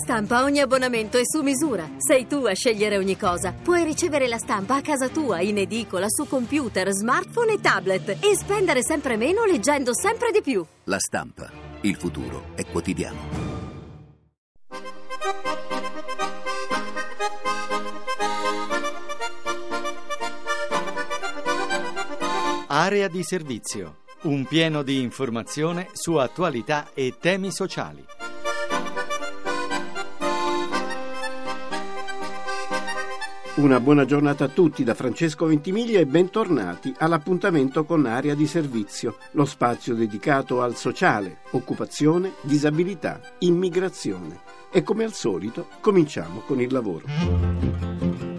Stampa ogni abbonamento è su misura. Sei tu a scegliere ogni cosa. Puoi ricevere la stampa a casa tua, in edicola, su computer, smartphone e tablet e spendere sempre meno leggendo sempre di più. La stampa. Il futuro è quotidiano. Area di servizio. Un pieno di informazione su attualità e temi sociali. Una buona giornata a tutti da Francesco Ventimiglia e bentornati all'appuntamento con Area di Servizio, lo spazio dedicato al sociale, occupazione, disabilità, immigrazione. E come al solito cominciamo con il lavoro.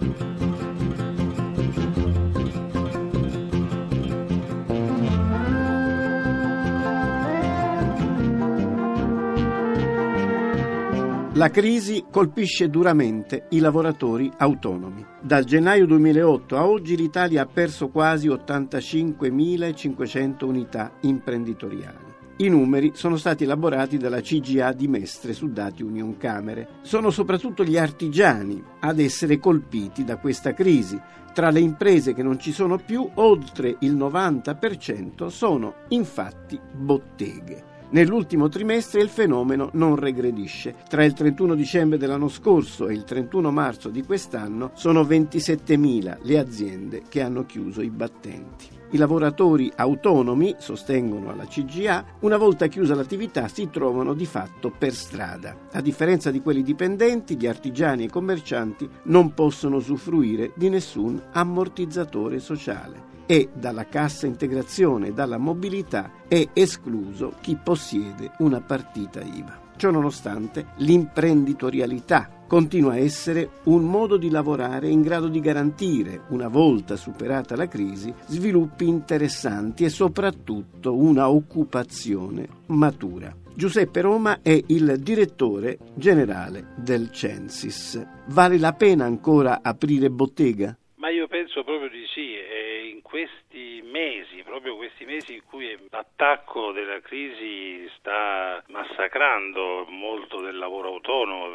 La crisi colpisce duramente i lavoratori autonomi. Dal gennaio 2008 a oggi l'Italia ha perso quasi 85.500 unità imprenditoriali. I numeri sono stati elaborati dalla CGA di Mestre su dati Union Camere. Sono soprattutto gli artigiani ad essere colpiti da questa crisi. Tra le imprese che non ci sono più, oltre il 90% sono infatti botteghe. Nell'ultimo trimestre il fenomeno non regredisce. Tra il 31 dicembre dell'anno scorso e il 31 marzo di quest'anno sono 27.000 le aziende che hanno chiuso i battenti. I lavoratori autonomi, sostengono alla CGA, una volta chiusa l'attività si trovano di fatto per strada. A differenza di quelli dipendenti, gli artigiani e i commercianti non possono usufruire di nessun ammortizzatore sociale e dalla cassa integrazione e dalla mobilità è escluso chi possiede una partita IVA. Ciononostante, l'imprenditorialità continua a essere un modo di lavorare in grado di garantire, una volta superata la crisi, sviluppi interessanti e soprattutto una occupazione matura. Giuseppe Roma è il direttore generale del Censis. Vale la pena ancora aprire bottega? Ma io penso proprio di sì. E in questi mesi, proprio questi mesi in cui l'attacco della crisi sta massacrando molto del lavoro autonomo,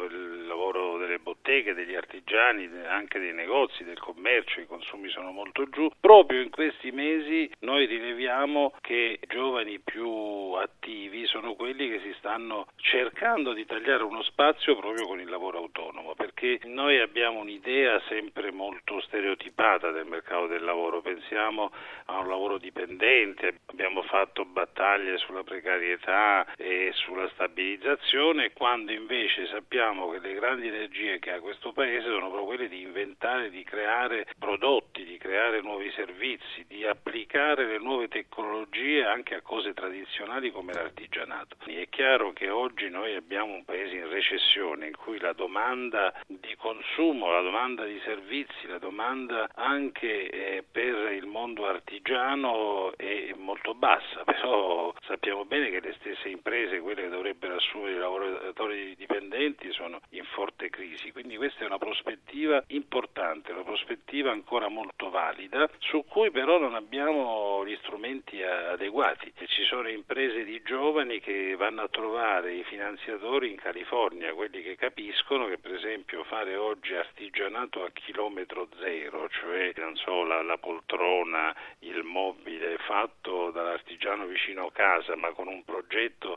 del lavoro delle botteghe, degli artigiani, anche dei negozi, del commercio, i consumi sono molto giù, proprio in questi mesi noi rileviamo che i giovani più attivi sono quelli che si stanno cercando di tagliare uno spazio proprio con il lavoro autonomo, perché noi abbiamo un'idea sempre molto stereotipata del mercato del lavoro, pensiamo a un lavoro dipendente, abbiamo fatto battaglie sulla precarietà e sulla stabilizzazione, quando invece sappiamo che le grandi energie che ha questo Paese sono proprio quelle di inventare, di creare prodotti, di creare nuovi servizi, di applicare le nuove tecnologie anche a cose tradizionali come l'artigianato. È chiaro che oggi noi abbiamo un Paese in recessione in cui la domanda di consumo, la domanda di servizi, la domanda anche eh, per il mondo artigiano è molto bassa, però sappiamo bene che le stesse imprese, quelle che dovrebbero assumere i lavoratori dipendenti, sono in forte crisi, quindi questa è una prospettiva importante, una prospettiva ancora molto valida, su cui però non abbiamo gli strumenti adeguati. Ci sono imprese di giovani che vanno a trovare i finanziatori in California, quelli che capiscono che per esempio fare oggi artigianato a chilometro zero, cioè so, la, la poltrona, il mobile fatto dall'artigiano vicino a casa, ma con un progetto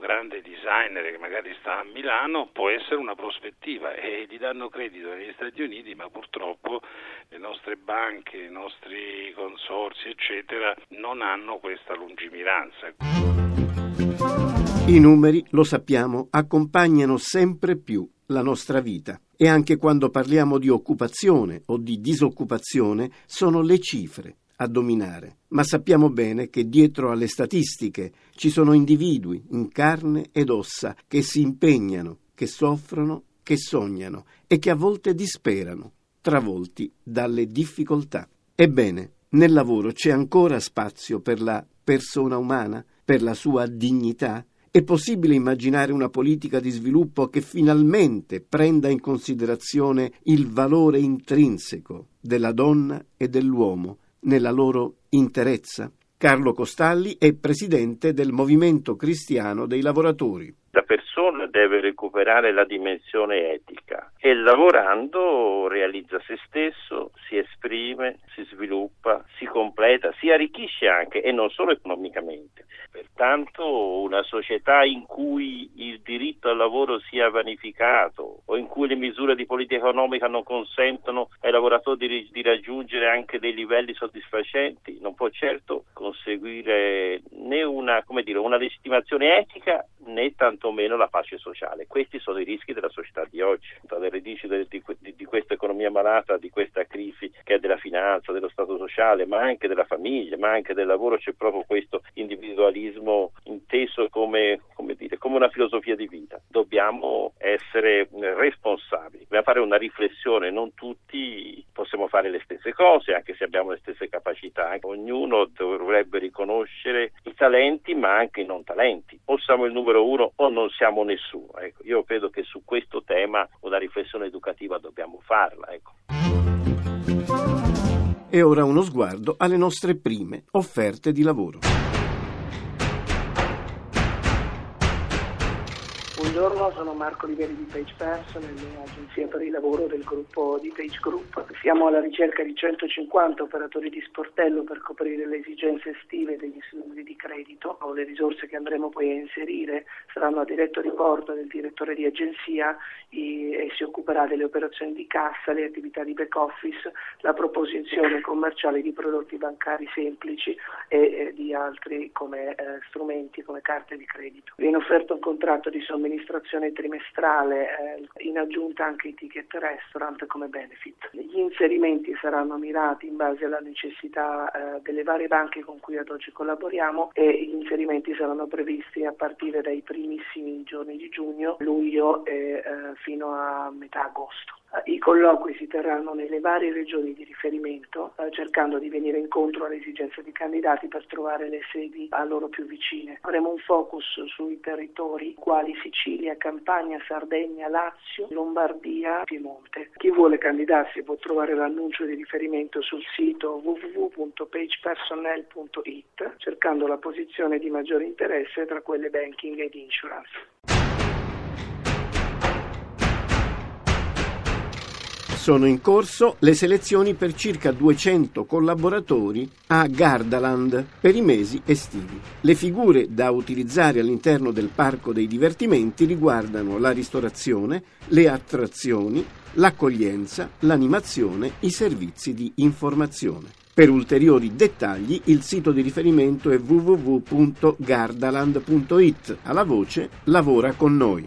grande designer che magari sta a Milano, può essere una prospettiva e gli danno credito negli Stati Uniti, ma purtroppo le nostre banche, i nostri consorsi, eccetera, non hanno questa lungimiranza. I numeri, lo sappiamo, accompagnano sempre più la nostra vita e anche quando parliamo di occupazione o di disoccupazione sono le cifre a dominare. Ma sappiamo bene che dietro alle statistiche ci sono individui in carne ed ossa che si impegnano, che soffrono, che sognano e che a volte disperano, travolti dalle difficoltà. Ebbene, nel lavoro c'è ancora spazio per la persona umana, per la sua dignità, è possibile immaginare una politica di sviluppo che finalmente prenda in considerazione il valore intrinseco della donna e dell'uomo nella loro interezza? Carlo Costalli è presidente del Movimento Cristiano dei Lavoratori. Persona persona deve recuperare la dimensione etica e lavorando realizza se stesso, si esprime, si sviluppa, si completa, si arricchisce anche e non solo economicamente. Pertanto una società in cui il diritto al lavoro sia vanificato o in cui le misure di politica economica non consentono ai lavoratori di, di raggiungere anche dei livelli soddisfacenti non può certo conseguire né una, dire, una legittimazione etica né tantomeno la pace sociale. Questi sono i rischi della società di oggi, dalle radici di, di, di, questa economia malata, di questa crisi che è della finanza, dello Stato sociale, ma anche della famiglia, ma anche del lavoro, c'è proprio questo individualismo inteso come, come, dire, come una filosofia di vita. Dobbiamo essere responsabili, dobbiamo fare una riflessione, non tutti possiamo fare le stesse cose, anche se abbiamo le stesse capacità, ognuno dovrebbe riconoscere i talenti ma anche i non talenti, o siamo il numero uno o non siamo nessuno. Ecco, io credo che su questo tema una riflessione educativa dobbiamo farla. Ecco. E ora uno sguardo alle nostre prime offerte di lavoro. Sono Marco Liveri di Page Person, l'agenzia per il lavoro del gruppo di Page Group. Siamo alla ricerca di 150 operatori di sportello per coprire le esigenze estive degli istituti di credito. Le risorse che andremo poi a inserire saranno a diretto riporto del direttore di agenzia e si occuperà delle operazioni di cassa, le attività di back office, la proposizione commerciale di prodotti bancari semplici e di altri come eh, strumenti come carte di credito. Viene offerto un contratto di somministrazione trimestrale, eh, in aggiunta anche i ticket restaurant come benefit. Gli inserimenti saranno mirati in base alla necessità eh, delle varie banche con cui ad oggi collaboriamo e gli inserimenti saranno previsti a partire dai primissimi giorni di giugno, luglio e eh, fino a metà agosto. I colloqui si terranno nelle varie regioni di riferimento, cercando di venire incontro alle esigenze dei candidati per trovare le sedi a loro più vicine. Avremo un focus sui territori quali Sicilia, Campania, Sardegna, Lazio, Lombardia, Piemonte. Chi vuole candidarsi può trovare l'annuncio di riferimento sul sito www.pagepersonnel.it cercando la posizione di maggiore interesse tra quelle banking ed insurance. Sono in corso le selezioni per circa 200 collaboratori a Gardaland per i mesi estivi. Le figure da utilizzare all'interno del parco dei divertimenti riguardano la ristorazione, le attrazioni, l'accoglienza, l'animazione, i servizi di informazione. Per ulteriori dettagli il sito di riferimento è www.gardaland.it. Alla voce lavora con noi.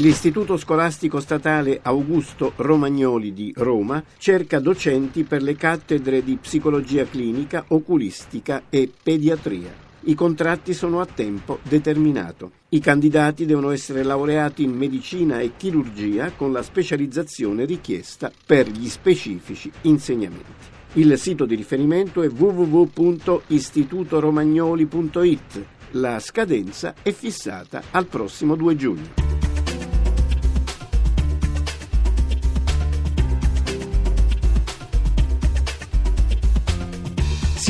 L'Istituto Scolastico Statale Augusto Romagnoli di Roma cerca docenti per le cattedre di psicologia clinica, oculistica e pediatria. I contratti sono a tempo determinato. I candidati devono essere laureati in medicina e chirurgia con la specializzazione richiesta per gli specifici insegnamenti. Il sito di riferimento è www.istitutoromagnoli.it. La scadenza è fissata al prossimo 2 giugno.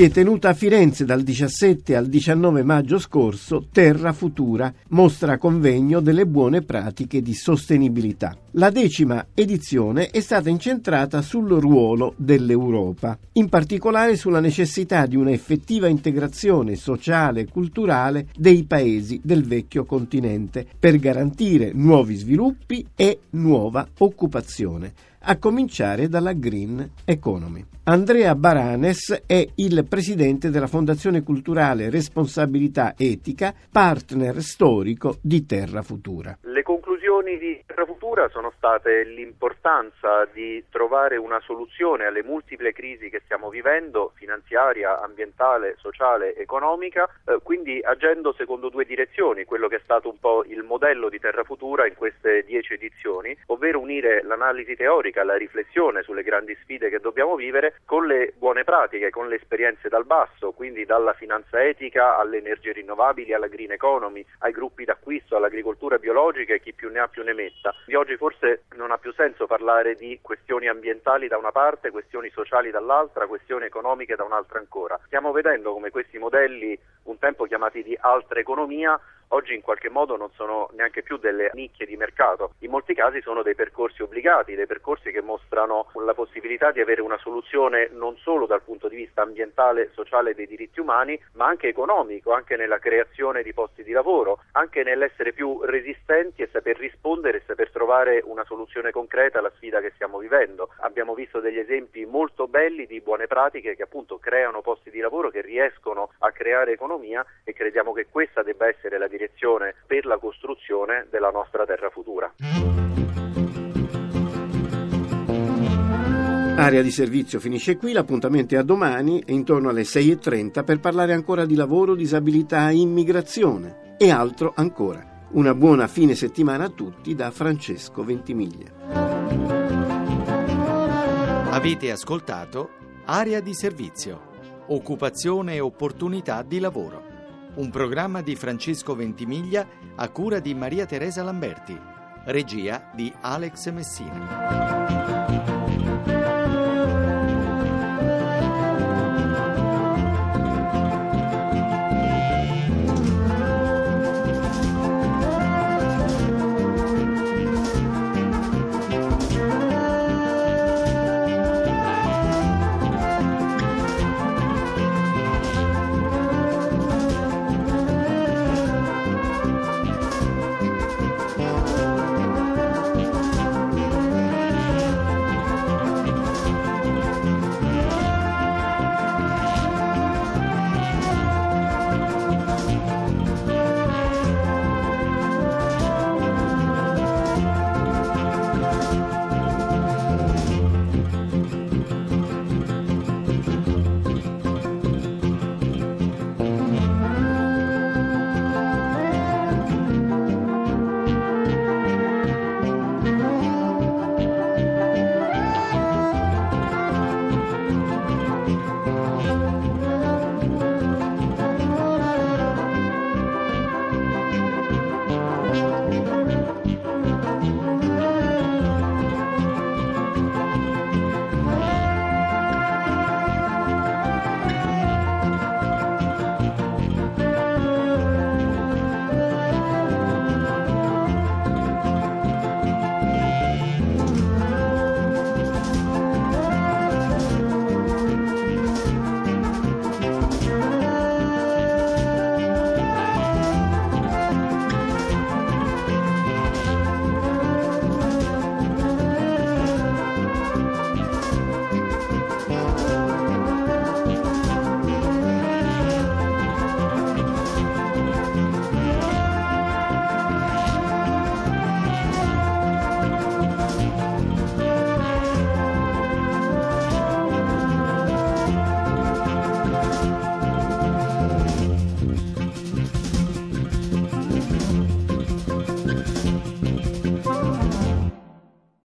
Si è tenuta a Firenze dal 17 al 19 maggio scorso Terra Futura, mostra convegno delle buone pratiche di sostenibilità. La decima edizione è stata incentrata sul ruolo dell'Europa, in particolare sulla necessità di una effettiva integrazione sociale e culturale dei paesi del vecchio continente per garantire nuovi sviluppi e nuova occupazione a cominciare dalla green economy. Andrea Baranes è il presidente della Fondazione Culturale Responsabilità Etica, partner storico di Terra Futura. Le conclusioni di Terra Futura sono state l'importanza di trovare una soluzione alle multiple crisi che stiamo vivendo, finanziaria, ambientale, sociale, economica, eh, quindi agendo secondo due direzioni, quello che è stato un po' il modello di Terra Futura in queste dieci edizioni, ovvero unire l'analisi teorica, la riflessione sulle grandi sfide che dobbiamo vivere con le buone pratiche, con le esperienze dal basso, quindi dalla finanza etica alle energie rinnovabili, alla green economy, ai gruppi d'acquisto, all'agricoltura biologica e chi più ne ha più ne metta. Di oggi forse non ha più senso parlare di questioni ambientali da una parte, questioni sociali dall'altra, questioni economiche da un'altra ancora. Stiamo vedendo come questi modelli un tempo chiamati di altra economia, oggi in qualche modo non sono neanche più delle nicchie di mercato, in molti casi sono dei percorsi obbligati, dei percorsi che mostrano la possibilità di avere una soluzione non solo dal punto di vista ambientale, sociale e dei diritti umani, ma anche economico, anche nella creazione di posti di lavoro, anche nell'essere più resistenti e saper rispondere e saper trovare una soluzione concreta alla sfida che stiamo vivendo. Abbiamo visto degli esempi molto belli di buone pratiche che appunto creano posti di lavoro, che riescono a creare economia e crediamo che questa debba essere la direzione direzione per la costruzione della nostra terra futura. Area di servizio finisce qui, l'appuntamento è a domani e intorno alle 6.30 per parlare ancora di lavoro, disabilità e immigrazione e altro ancora. Una buona fine settimana a tutti da Francesco Ventimiglia. Avete ascoltato Area di servizio, occupazione e opportunità di lavoro un programma di Francesco Ventimiglia a cura di Maria Teresa Lamberti, regia di Alex Messina.